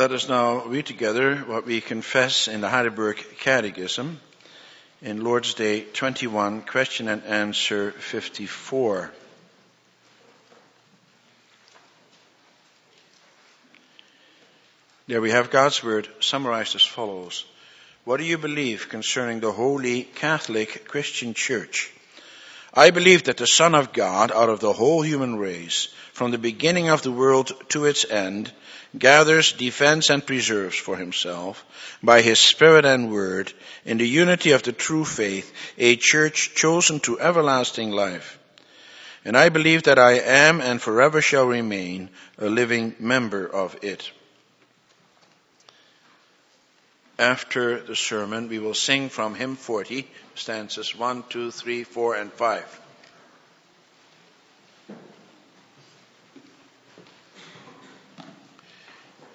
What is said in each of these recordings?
Let us now read together what we confess in the Heidelberg Catechism in Lord's Day 21, question and answer 54. There we have God's Word summarized as follows. What do you believe concerning the Holy Catholic Christian Church? I believe that the Son of God, out of the whole human race, from the beginning of the world to its end, gathers, defends, and preserves for himself, by his Spirit and Word, in the unity of the true faith, a church chosen to everlasting life. And I believe that I am and forever shall remain a living member of it. After the sermon, we will sing from hymn 40, stanzas 1, 2, 3, 4, and 5.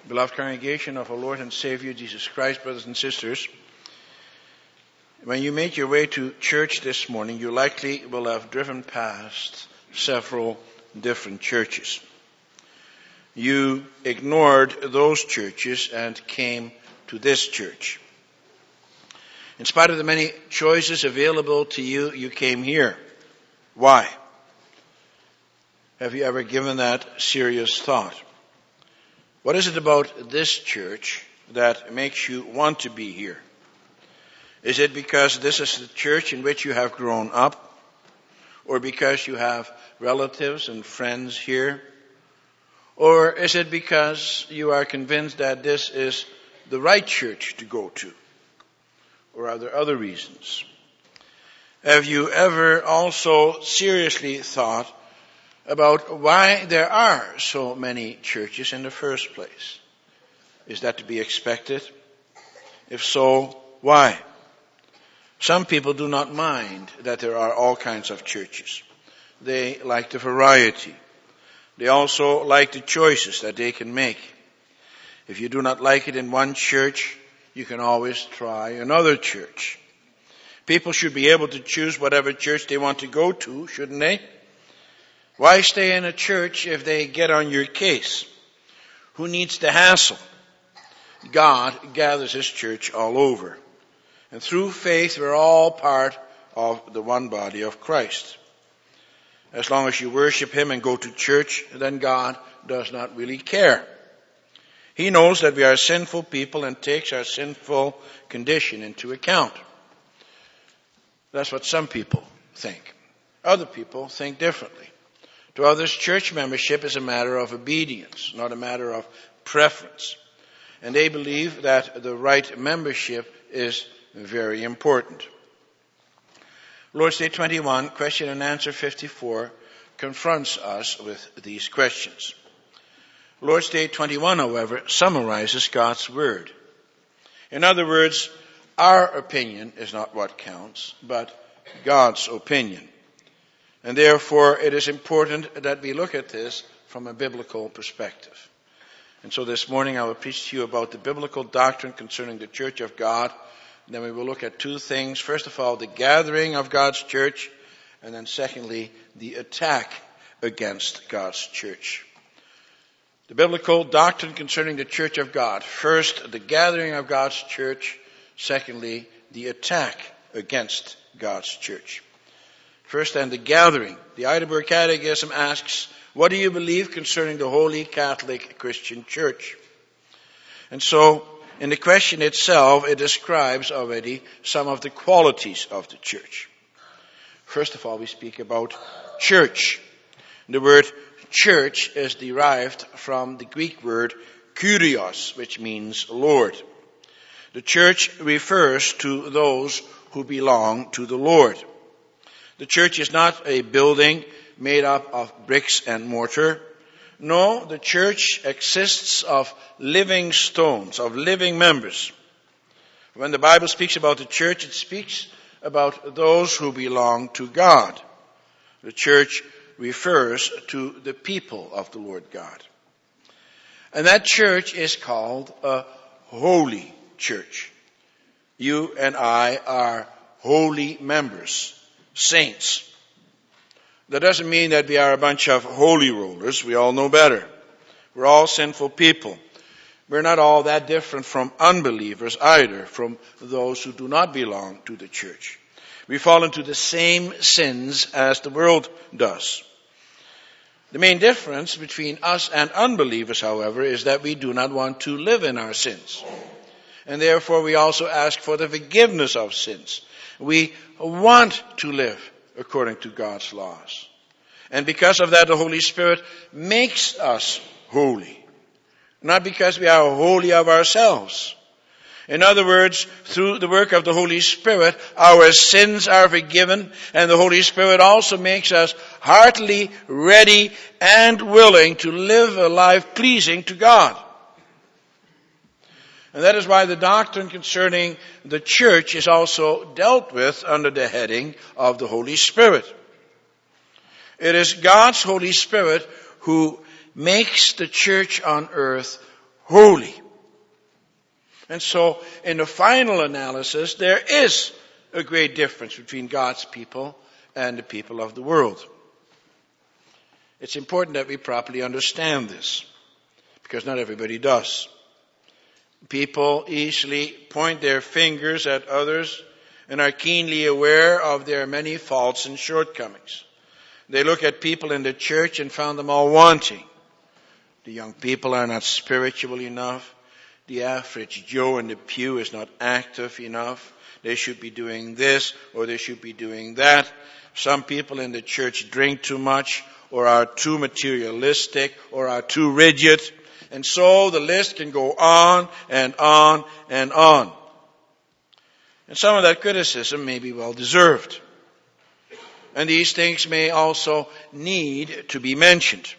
Beloved congregation of our Lord and Savior Jesus Christ, brothers and sisters, when you make your way to church this morning, you likely will have driven past several different churches. You ignored those churches and came to this church. In spite of the many choices available to you, you came here. Why? Have you ever given that serious thought? What is it about this church that makes you want to be here? Is it because this is the church in which you have grown up? Or because you have relatives and friends here? Or is it because you are convinced that this is the right church to go to? Or are there other reasons? Have you ever also seriously thought about why there are so many churches in the first place? Is that to be expected? If so, why? Some people do not mind that there are all kinds of churches. They like the variety. They also like the choices that they can make. If you do not like it in one church, you can always try another church. People should be able to choose whatever church they want to go to, shouldn't they? Why stay in a church if they get on your case? Who needs the hassle? God gathers His church all over. And through faith, we're all part of the one body of Christ. As long as you worship Him and go to church, then God does not really care. He knows that we are sinful people and takes our sinful condition into account. That's what some people think. Other people think differently. To others, church membership is a matter of obedience, not a matter of preference. And they believe that the right membership is very important. Lord's Day 21, question and answer 54, confronts us with these questions. Lord's Day 21, however, summarizes God's Word. In other words, our opinion is not what counts, but God's opinion. And therefore, it is important that we look at this from a biblical perspective. And so this morning I will preach to you about the biblical doctrine concerning the church of God. And then we will look at two things. First of all, the gathering of God's church. And then secondly, the attack against God's church. The biblical doctrine concerning the church of God. First, the gathering of God's church. Secondly, the attack against God's church. First, then, the gathering. The Heidelberg Catechism asks, what do you believe concerning the Holy Catholic Christian Church? And so, in the question itself, it describes already some of the qualities of the church. First of all, we speak about church. The word church is derived from the Greek word kurios, which means Lord. The church refers to those who belong to the Lord. The church is not a building made up of bricks and mortar. No, the church exists of living stones, of living members. When the Bible speaks about the church, it speaks about those who belong to God. The church refers to the people of the Lord God. And that church is called a holy church. You and I are holy members, saints. That doesn't mean that we are a bunch of holy rollers. We all know better. We're all sinful people. We're not all that different from unbelievers either, from those who do not belong to the church. We fall into the same sins as the world does. The main difference between us and unbelievers, however, is that we do not want to live in our sins. And therefore we also ask for the forgiveness of sins. We want to live according to God's laws. And because of that, the Holy Spirit makes us holy. Not because we are holy of ourselves. In other words, through the work of the Holy Spirit, our sins are forgiven, and the Holy Spirit also makes us heartily ready and willing to live a life pleasing to God. And that is why the doctrine concerning the church is also dealt with under the heading of the Holy Spirit. It is God's Holy Spirit who makes the church on earth holy. And so, in the final analysis, there is a great difference between God's people and the people of the world. It's important that we properly understand this, because not everybody does. People easily point their fingers at others and are keenly aware of their many faults and shortcomings. They look at people in the church and found them all wanting. The young people are not spiritual enough. The average Joe in the pew is not active enough. They should be doing this or they should be doing that. Some people in the church drink too much or are too materialistic or are too rigid. And so the list can go on and on and on. And some of that criticism may be well deserved. And these things may also need to be mentioned.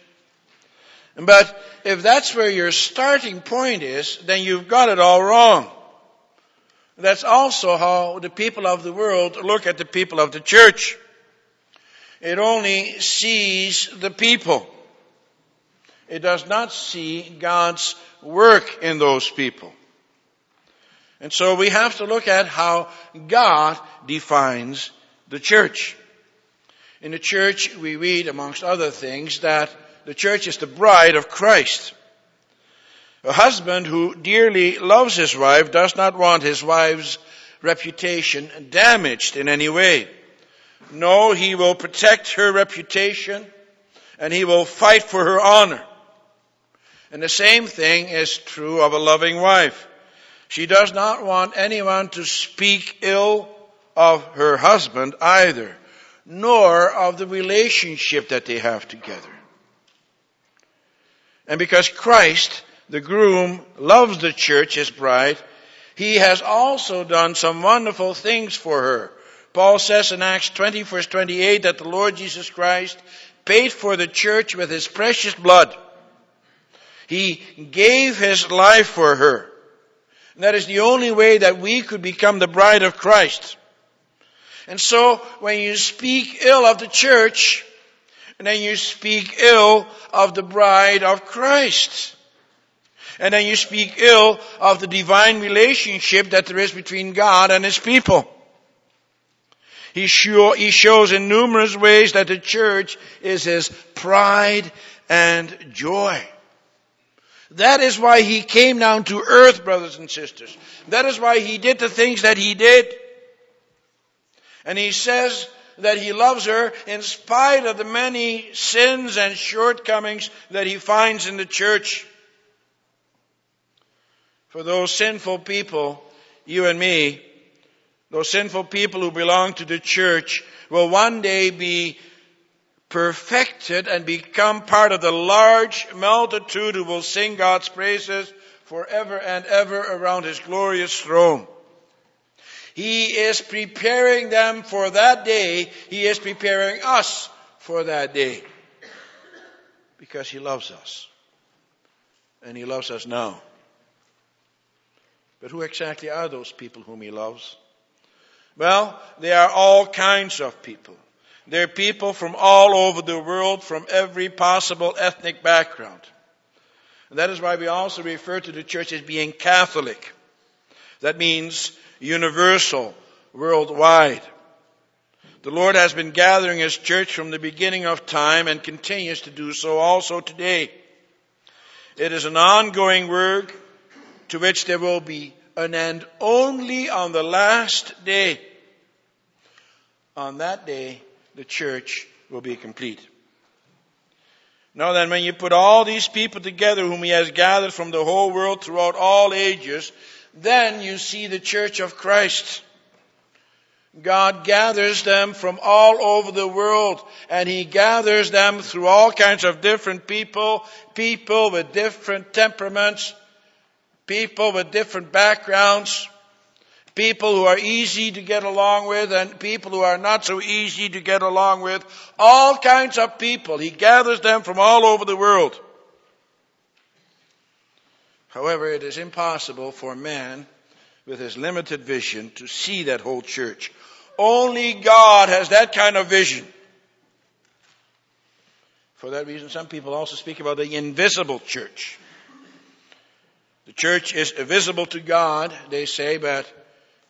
But if that's where your starting point is, then you've got it all wrong. That's also how the people of the world look at the people of the church. It only sees the people. It does not see God's work in those people. And so we have to look at how God defines the church. In the church, we read, amongst other things, that the church is the bride of Christ. A husband who dearly loves his wife does not want his wife's reputation damaged in any way. No, he will protect her reputation and he will fight for her honor. And the same thing is true of a loving wife. She does not want anyone to speak ill of her husband either, nor of the relationship that they have together. And because Christ, the groom, loves the church, his bride, he has also done some wonderful things for her. Paul says in Acts 20 verse 28 that the Lord Jesus Christ paid for the church with his precious blood. He gave his life for her. And that is the only way that we could become the bride of Christ. And so when you speak ill of the church, and then you speak ill of the bride of Christ. And then you speak ill of the divine relationship that there is between God and His people. He, show, he shows in numerous ways that the church is His pride and joy. That is why He came down to earth, brothers and sisters. That is why He did the things that He did. And He says that he loves her in spite of the many sins and shortcomings that he finds in the church. For those sinful people, you and me, those sinful people who belong to the church will one day be perfected and become part of the large multitude who will sing God's praises forever and ever around his glorious throne. He is preparing them for that day. He is preparing us for that day. Because He loves us. And He loves us now. But who exactly are those people whom He loves? Well, they are all kinds of people. They're people from all over the world, from every possible ethnic background. And that is why we also refer to the church as being Catholic. That means universal, worldwide. The Lord has been gathering His church from the beginning of time and continues to do so also today. It is an ongoing work to which there will be an end only on the last day. On that day, the church will be complete. Now then, when you put all these people together whom he has gathered from the whole world throughout all ages, then you see the church of Christ. God gathers them from all over the world and He gathers them through all kinds of different people, people with different temperaments, people with different backgrounds, people who are easy to get along with and people who are not so easy to get along with. All kinds of people. He gathers them from all over the world. However, it is impossible for man with his limited vision to see that whole church. Only God has that kind of vision. For that reason, some people also speak about the invisible church. The church is visible to God, they say, but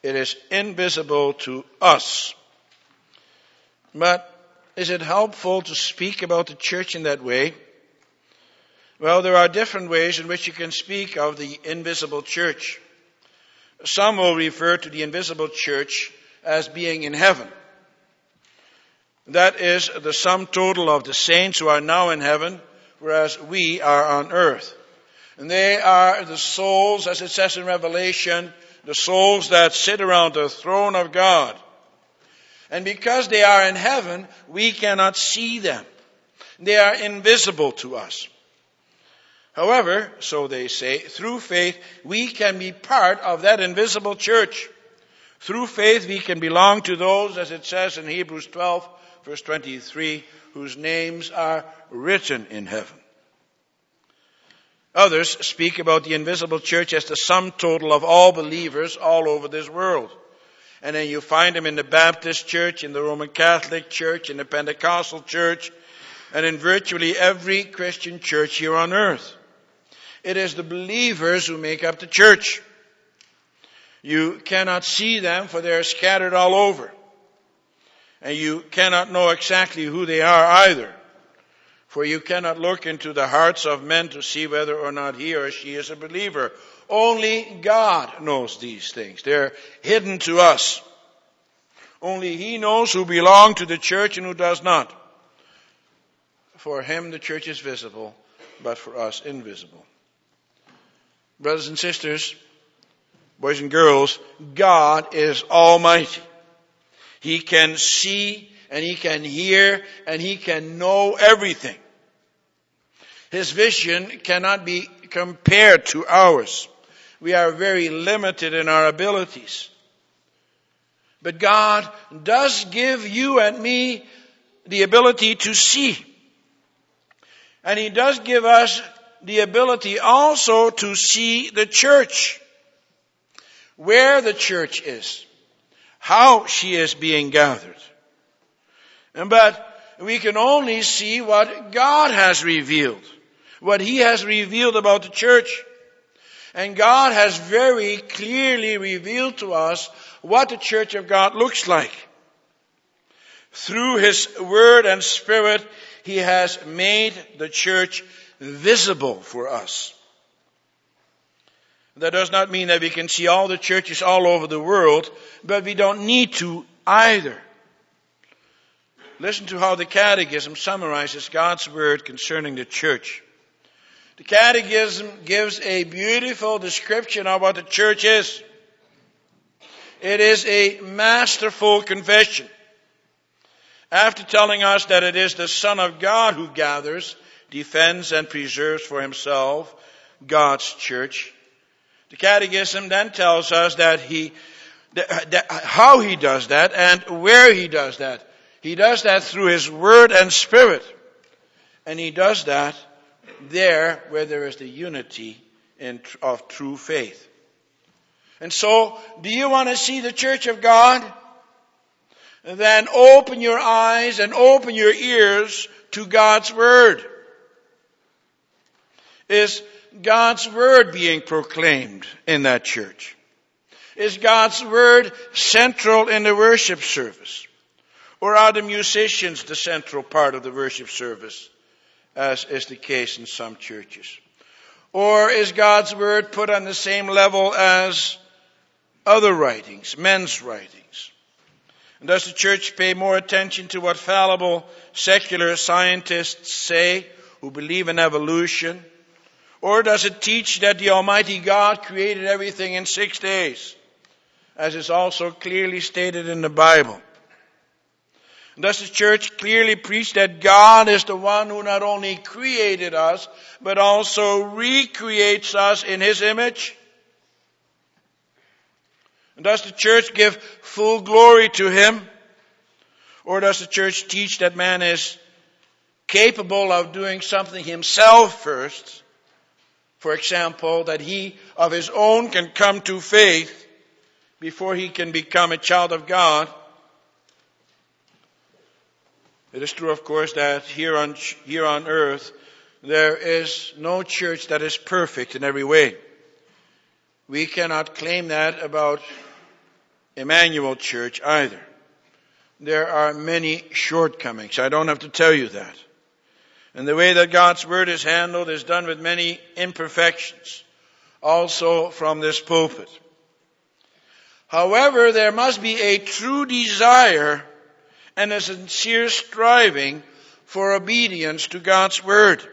it is invisible to us. But is it helpful to speak about the church in that way? Well, there are different ways in which you can speak of the invisible church. Some will refer to the invisible church as being in heaven. That is the sum total of the saints who are now in heaven, whereas we are on earth. And they are the souls, as it says in Revelation, the souls that sit around the throne of God. And because they are in heaven, we cannot see them. They are invisible to us. However, so they say, through faith, we can be part of that invisible church. Through faith, we can belong to those, as it says in Hebrews 12, verse 23, whose names are written in heaven. Others speak about the invisible church as the sum total of all believers all over this world. And then you find them in the Baptist church, in the Roman Catholic church, in the Pentecostal church, and in virtually every Christian church here on earth. It is the believers who make up the church. You cannot see them for they are scattered all over. And you cannot know exactly who they are either. For you cannot look into the hearts of men to see whether or not he or she is a believer. Only God knows these things. They're hidden to us. Only He knows who belong to the church and who does not. For Him the church is visible, but for us invisible. Brothers and sisters, boys and girls, God is Almighty. He can see and he can hear and he can know everything. His vision cannot be compared to ours. We are very limited in our abilities. But God does give you and me the ability to see. And He does give us the ability also to see the church. Where the church is. How she is being gathered. And But we can only see what God has revealed. What He has revealed about the church. And God has very clearly revealed to us what the church of God looks like. Through His Word and Spirit, He has made the church visible for us. That does not mean that we can see all the churches all over the world, but we don't need to either. Listen to how the Catechism summarizes God's Word concerning the church. The Catechism gives a beautiful description of what the church is. It is a masterful confession. After telling us that it is the Son of God who gathers, defends, and preserves for himself God's church, the Catechism then tells us that he, that, how he does that and where he does that. He does that through His Word and Spirit. And He does that there where there is the unity in, of true faith. And so, do you want to see the church of God? Then open your eyes and open your ears to God's Word. Is God's Word being proclaimed in that church? Is God's Word central in the worship service? Or are the musicians the central part of the worship service, as is the case in some churches? Or is God's Word put on the same level as other writings, men's writings? And does the church pay more attention to what fallible secular scientists say who believe in evolution? Or does it teach that the Almighty God created everything in six days, as is also clearly stated in the Bible? Does the church clearly preach that God is the one who not only created us, but also recreates us in His image? Does the church give full glory to Him? Or does the church teach that man is capable of doing something himself first? For example, that he of his own can come to faith before he can become a child of God. It is true, of course, that here on, here on earth, there is no church that is perfect in every way. We cannot claim that about Emmanuel Church either. There are many shortcomings. I don't have to tell you that. And the way that God's Word is handled is done with many imperfections, also from this pulpit. However, there must be a true desire and a sincere striving for obedience to God's Word.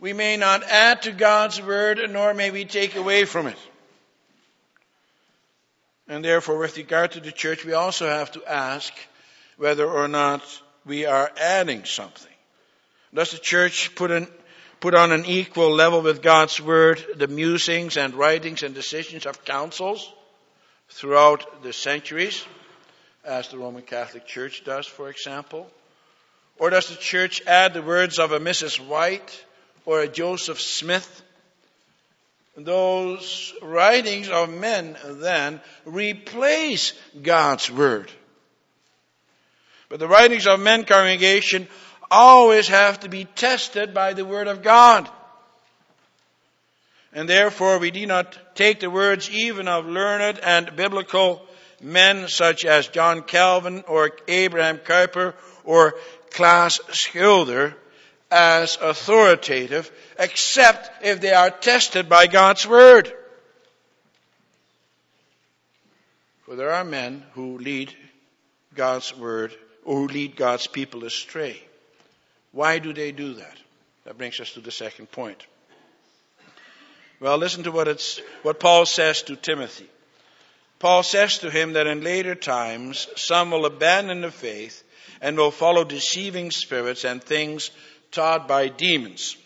We may not add to God's Word, nor may we take away from it. And therefore, with regard to the church, we also have to ask whether or not we are adding something. Does the church put, an, put on an equal level with God's Word the musings and writings and decisions of councils throughout the centuries? as the Roman Catholic Church does, for example? Or does the church add the words of a Mrs. White or a Joseph Smith? Those writings of men then replace God's word. But the writings of men congregation always have to be tested by the word of God. And therefore we do not take the words even of learned and biblical men such as John Calvin or Abraham Kuyper or Klaas Schilder as authoritative except if they are tested by God's Word. For there are men who lead God's Word or who lead God's people astray. Why do they do that? That brings us to the second point. Well, listen to what, it's, what Paul says to Timothy. Paul says to him that in later times some will abandon the faith and will follow deceiving spirits and things taught by demons.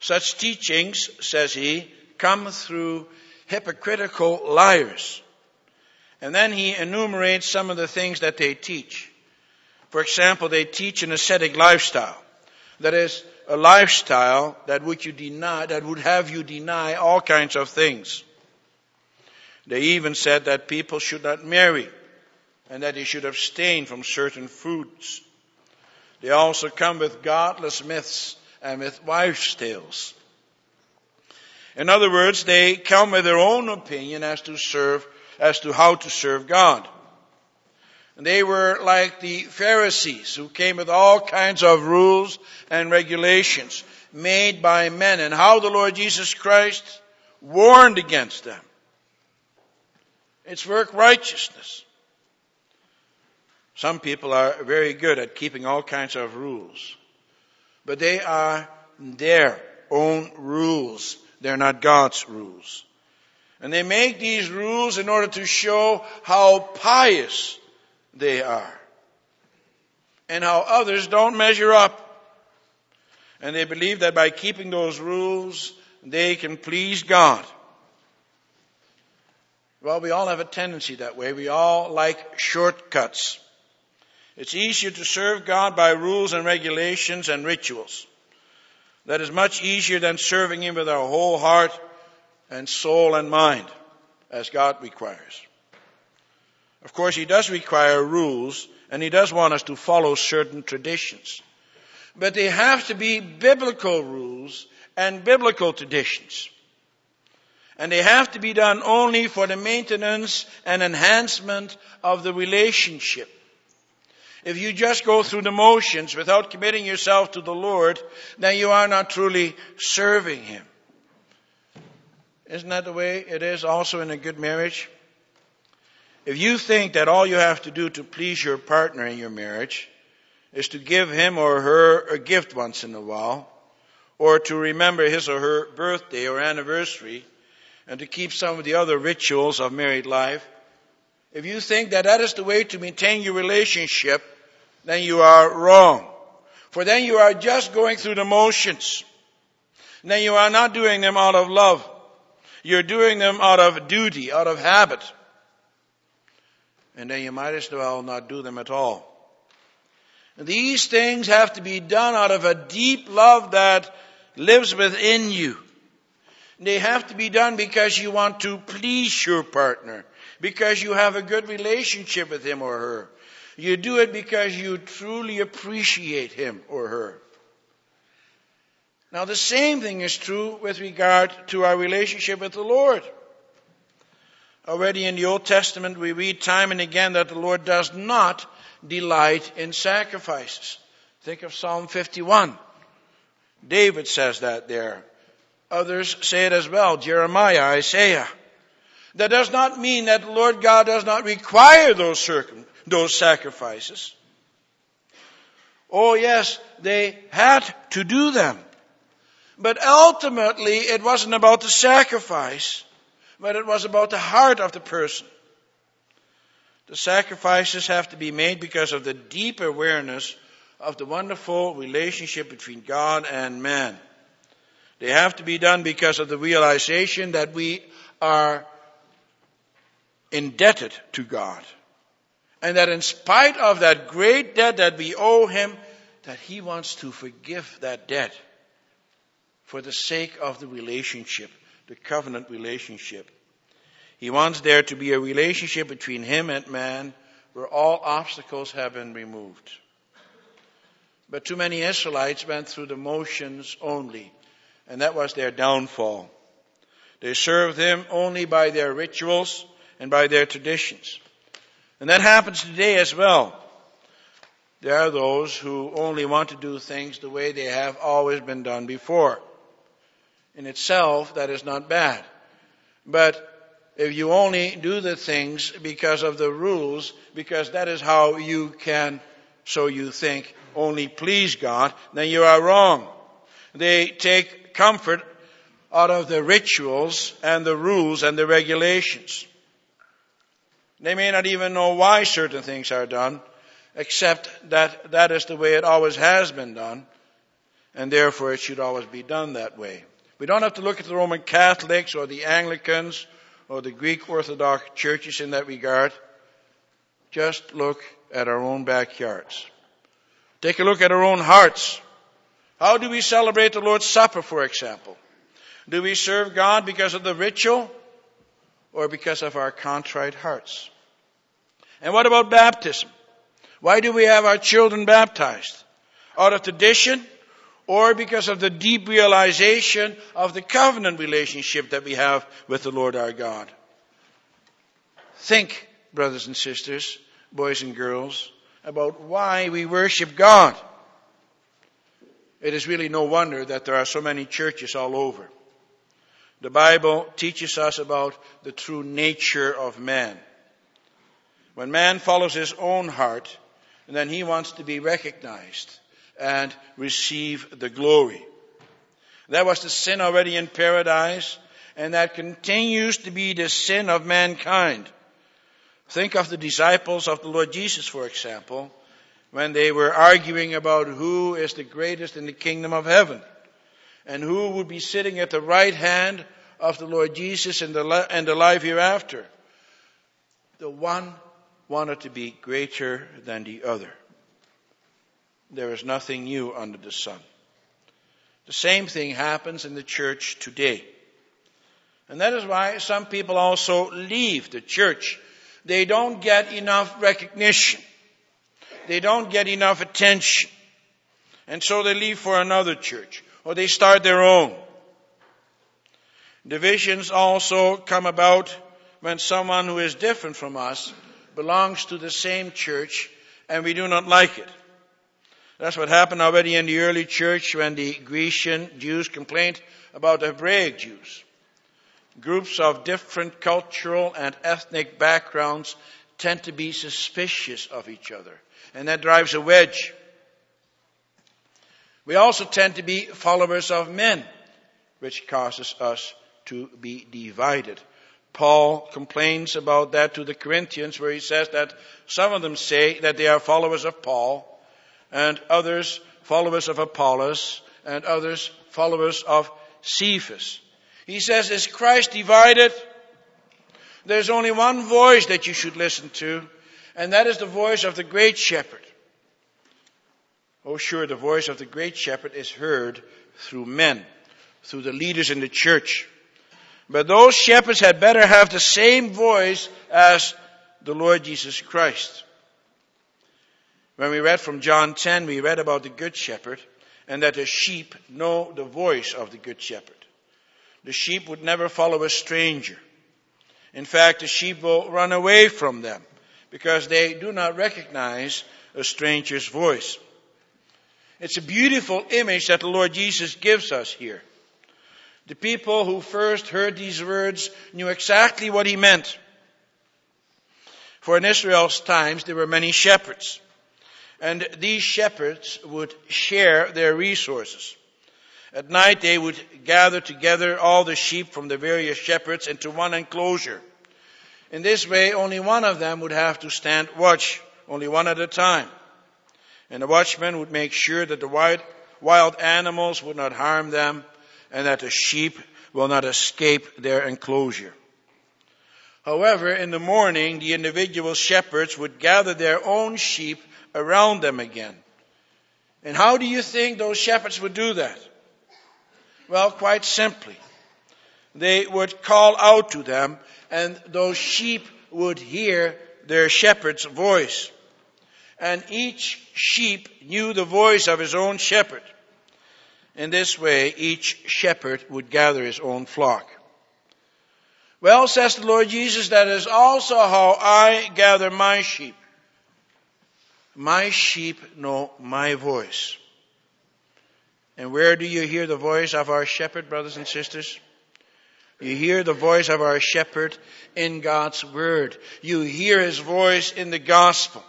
Such teachings, says he, come through hypocritical liars. And then he enumerates some of the things that they teach. For example, they teach an ascetic lifestyle. That is, a lifestyle that would you deny, that would have you deny all kinds of things. They even said that people should not marry and that they should abstain from certain foods. They also come with godless myths and with wives' tales. In other words, they come with their own opinion as to serve, as to how to serve God. And they were like the Pharisees who came with all kinds of rules and regulations made by men and how the Lord Jesus Christ warned against them. It's work righteousness. Some people are very good at keeping all kinds of rules, but they are their own rules. They're not God's rules. And they make these rules in order to show how pious they are and how others don't measure up. And they believe that by keeping those rules, they can please God. Well, we all have a tendency that way. We all like shortcuts. It's easier to serve God by rules and regulations and rituals. That is much easier than serving Him with our whole heart and soul and mind, as God requires. Of course, He does require rules, and He does want us to follow certain traditions. But they have to be biblical rules and biblical traditions. And they have to be done only for the maintenance and enhancement of the relationship. if you just go through the motions without committing yourself to the Lord, then you are not truly serving Him. Isn't that the way it is also in a good marriage? If you think that all you have to do to please your partner in your marriage is to give him or her a gift once in a while, or to remember his or her birthday or anniversary, and to keep some of the other rituals of married life, if you think that that is the way to maintain your relationship, then you are wrong. For then you are just going through the motions. Then you are not doing them out of love. You're doing them out of duty, out of habit. And then you might as well not do them at all. These things have to be done out of a deep love that lives within you. They have to be done because you want to please your partner, because you have a good relationship with him or her. You do it because you truly appreciate him or her. Now the same thing is true with regard to our relationship with the Lord. Already in the Old Testament we read time and again that the Lord does not delight in sacrifices. Think of Psalm 51. David says that there. Others say it as well. Jeremiah, Isaiah. That does not mean that the Lord God does not require those, circum- those sacrifices. Oh yes, they had to do them. But ultimately, it wasn't about the sacrifice, but it was about the heart of the person. The sacrifices have to be made because of the deep awareness of the wonderful relationship between God and man. They have to be done because of the realization that we are indebted to God. And that in spite of that great debt that we owe Him, that He wants to forgive that debt for the sake of the relationship, the covenant relationship. He wants there to be a relationship between him and man where all obstacles have been removed. But too many Israelites went through the motions only, and that was their downfall. They served him only by their rituals and by their traditions. And that happens today as well. There are those who only want to do things the way they have always been done before in itself, that is not bad. But if you only do the things because of the rules, because that is how you can, so you think, only please God, then you are wrong. They take comfort out of the rituals and the rules and the regulations. They may not even know why certain things are done, except that that is the way it always has been done, and therefore it should always be done that way. We don't have to look at the Roman Catholics or the Anglicans or the Greek Orthodox churches in that regard. Just look at our own backyards. Take a look at our own hearts. How do we celebrate the Lord's Supper, for example? Do we serve God because of the ritual or because of our contrite hearts? And what about baptism? Why do we have our children baptized? Out of tradition or because of the deep realization of the covenant relationship that we have with the Lord our God. Think, brothers and sisters, boys and girls, about why we worship God. It is really no wonder that there are so many churches all over. The Bible teaches us about the true nature of man. When man follows his own heart, then he wants to be recognized and receive the glory. That was the sin already in paradise, and that continues to be the sin of mankind. Think of the disciples of the Lord Jesus, for example, when they were arguing about who is the greatest in the kingdom of heaven, and who would be sitting at the right hand of the Lord Jesus in the, in the life hereafter. The one wanted to be greater than the other. There is nothing new under the sun. The same thing happens in the church today. And that is why some people also leave the church. They don't get enough recognition. They don't get enough attention. And so they leave for another church or they start their own. Divisions also come about when someone who is different from us belongs to the same church and we do not like it. That's what happened already in the early church when the Grecian Jews complained about the Hebraic Jews. Groups of different cultural and ethnic backgrounds tend to be suspicious of each other, and that drives a wedge. We also tend to be followers of men, which causes us to be divided. Paul complains about that to the Corinthians where he says that some of them say that they are followers of Paul and others followers of Apollos and others followers of Cephas. He says, is Christ divided? There's only one voice that you should listen to, and that is the voice of the great shepherd. Oh sure, the voice of the great shepherd is heard through men, through the leaders in the church. But those shepherds had better have the same voice as the Lord Jesus Christ. When we read from John 10, we read about the good shepherd and that the sheep know the voice of the good shepherd. The sheep would never follow a stranger. In fact, the sheep will run away from them because they do not recognize a stranger's voice. It's a beautiful image that the Lord Jesus gives us here. The people who first heard these words knew exactly what he meant. For in Israel's times there were many shepherds. And these shepherds would share their resources. At night they would gather together all the sheep from the various shepherds into one enclosure. In this way only one of them would have to stand watch, only one at a time. And the watchman would make sure that the wild, wild animals would not harm them and that the sheep will not escape their enclosure. However, in the morning, the individual shepherds would gather their own sheep around them again. And how do you think those shepherds would do that? Well, quite simply. They would call out to them, and those sheep would hear their shepherd's voice. And each sheep knew the voice of his own shepherd. In this way, each shepherd would gather his own flock. Well, says the Lord Jesus, that is also how I gather my sheep. My sheep know my voice. And where do you hear the voice of our shepherd, brothers and sisters? You hear the voice of our shepherd in God's word. You hear his voice in the gospel.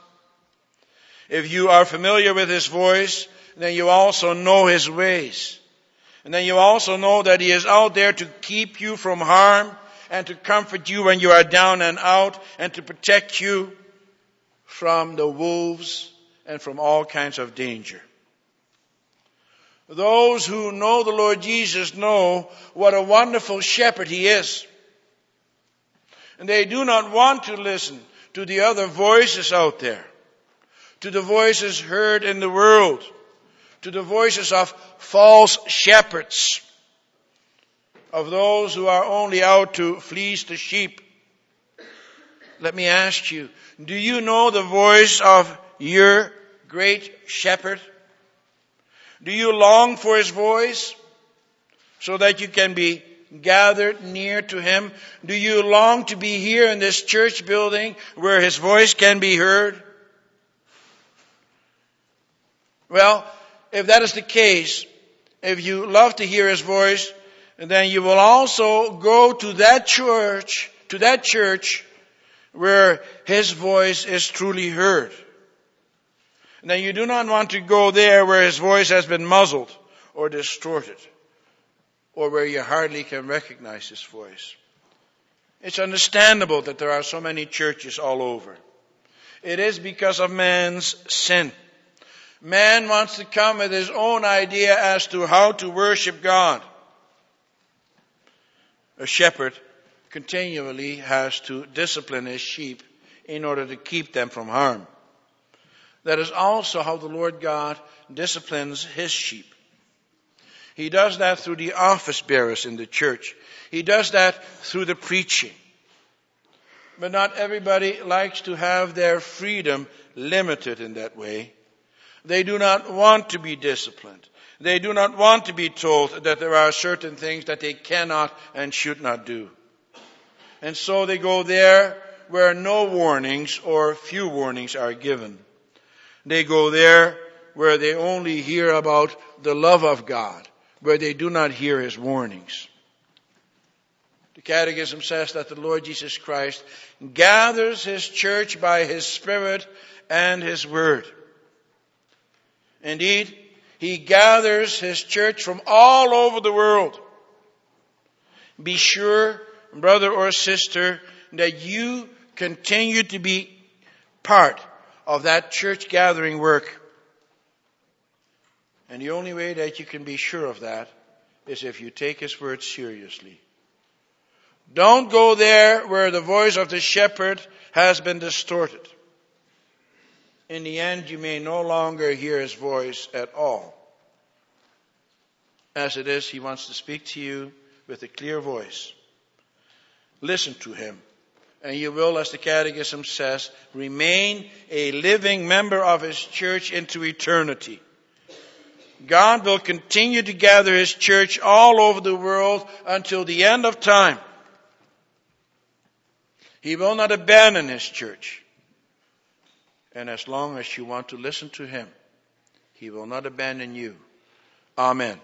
If you are familiar with his voice, then you also know his ways. And then you also know that he is out there to keep you from harm and to comfort you when you are down and out and to protect you from the wolves and from all kinds of danger. Those who know the Lord Jesus know what a wonderful shepherd he is. And they do not want to listen to the other voices out there, to the voices heard in the world to the voices of false shepherds, of those who are only out to fleece the sheep. Let me ask you, do you know the voice of your great shepherd? Do you long for his voice so that you can be gathered near to him? Do you long to be here in this church building where his voice can be heard? Well, if that is the case, if you love to hear his voice, then you will also go to that church, to that church where his voice is truly heard. Now you do not want to go there where his voice has been muzzled or distorted or where you hardly can recognize his voice. It's understandable that there are so many churches all over. It is because of man's sin. Man wants to come with his own idea as to how to worship God. A shepherd continually has to discipline his sheep in order to keep them from harm. That is also how the Lord God disciplines his sheep. He does that through the office bearers in the church. He does that through the preaching. But not everybody likes to have their freedom limited in that way. They do not want to be disciplined. They do not want to be told that there are certain things that they cannot and should not do. And so they go there where no warnings or few warnings are given. They go there where they only hear about the love of God, where they do not hear His warnings. The Catechism says that the Lord Jesus Christ gathers His church by His Spirit and His Word. Indeed, He gathers His church from all over the world. Be sure, brother or sister, that you continue to be part of that church gathering work. And the only way that you can be sure of that is if you take His word seriously. Don't go there where the voice of the shepherd has been distorted. In the end, you may no longer hear His voice at all. As it is, He wants to speak to you with a clear voice. Listen to Him and you will, as the Catechism says, remain a living member of His church into eternity. God will continue to gather His church all over the world until the end of time. He will not abandon His church. And as long as you want to listen to Him, He will not abandon you. Amen.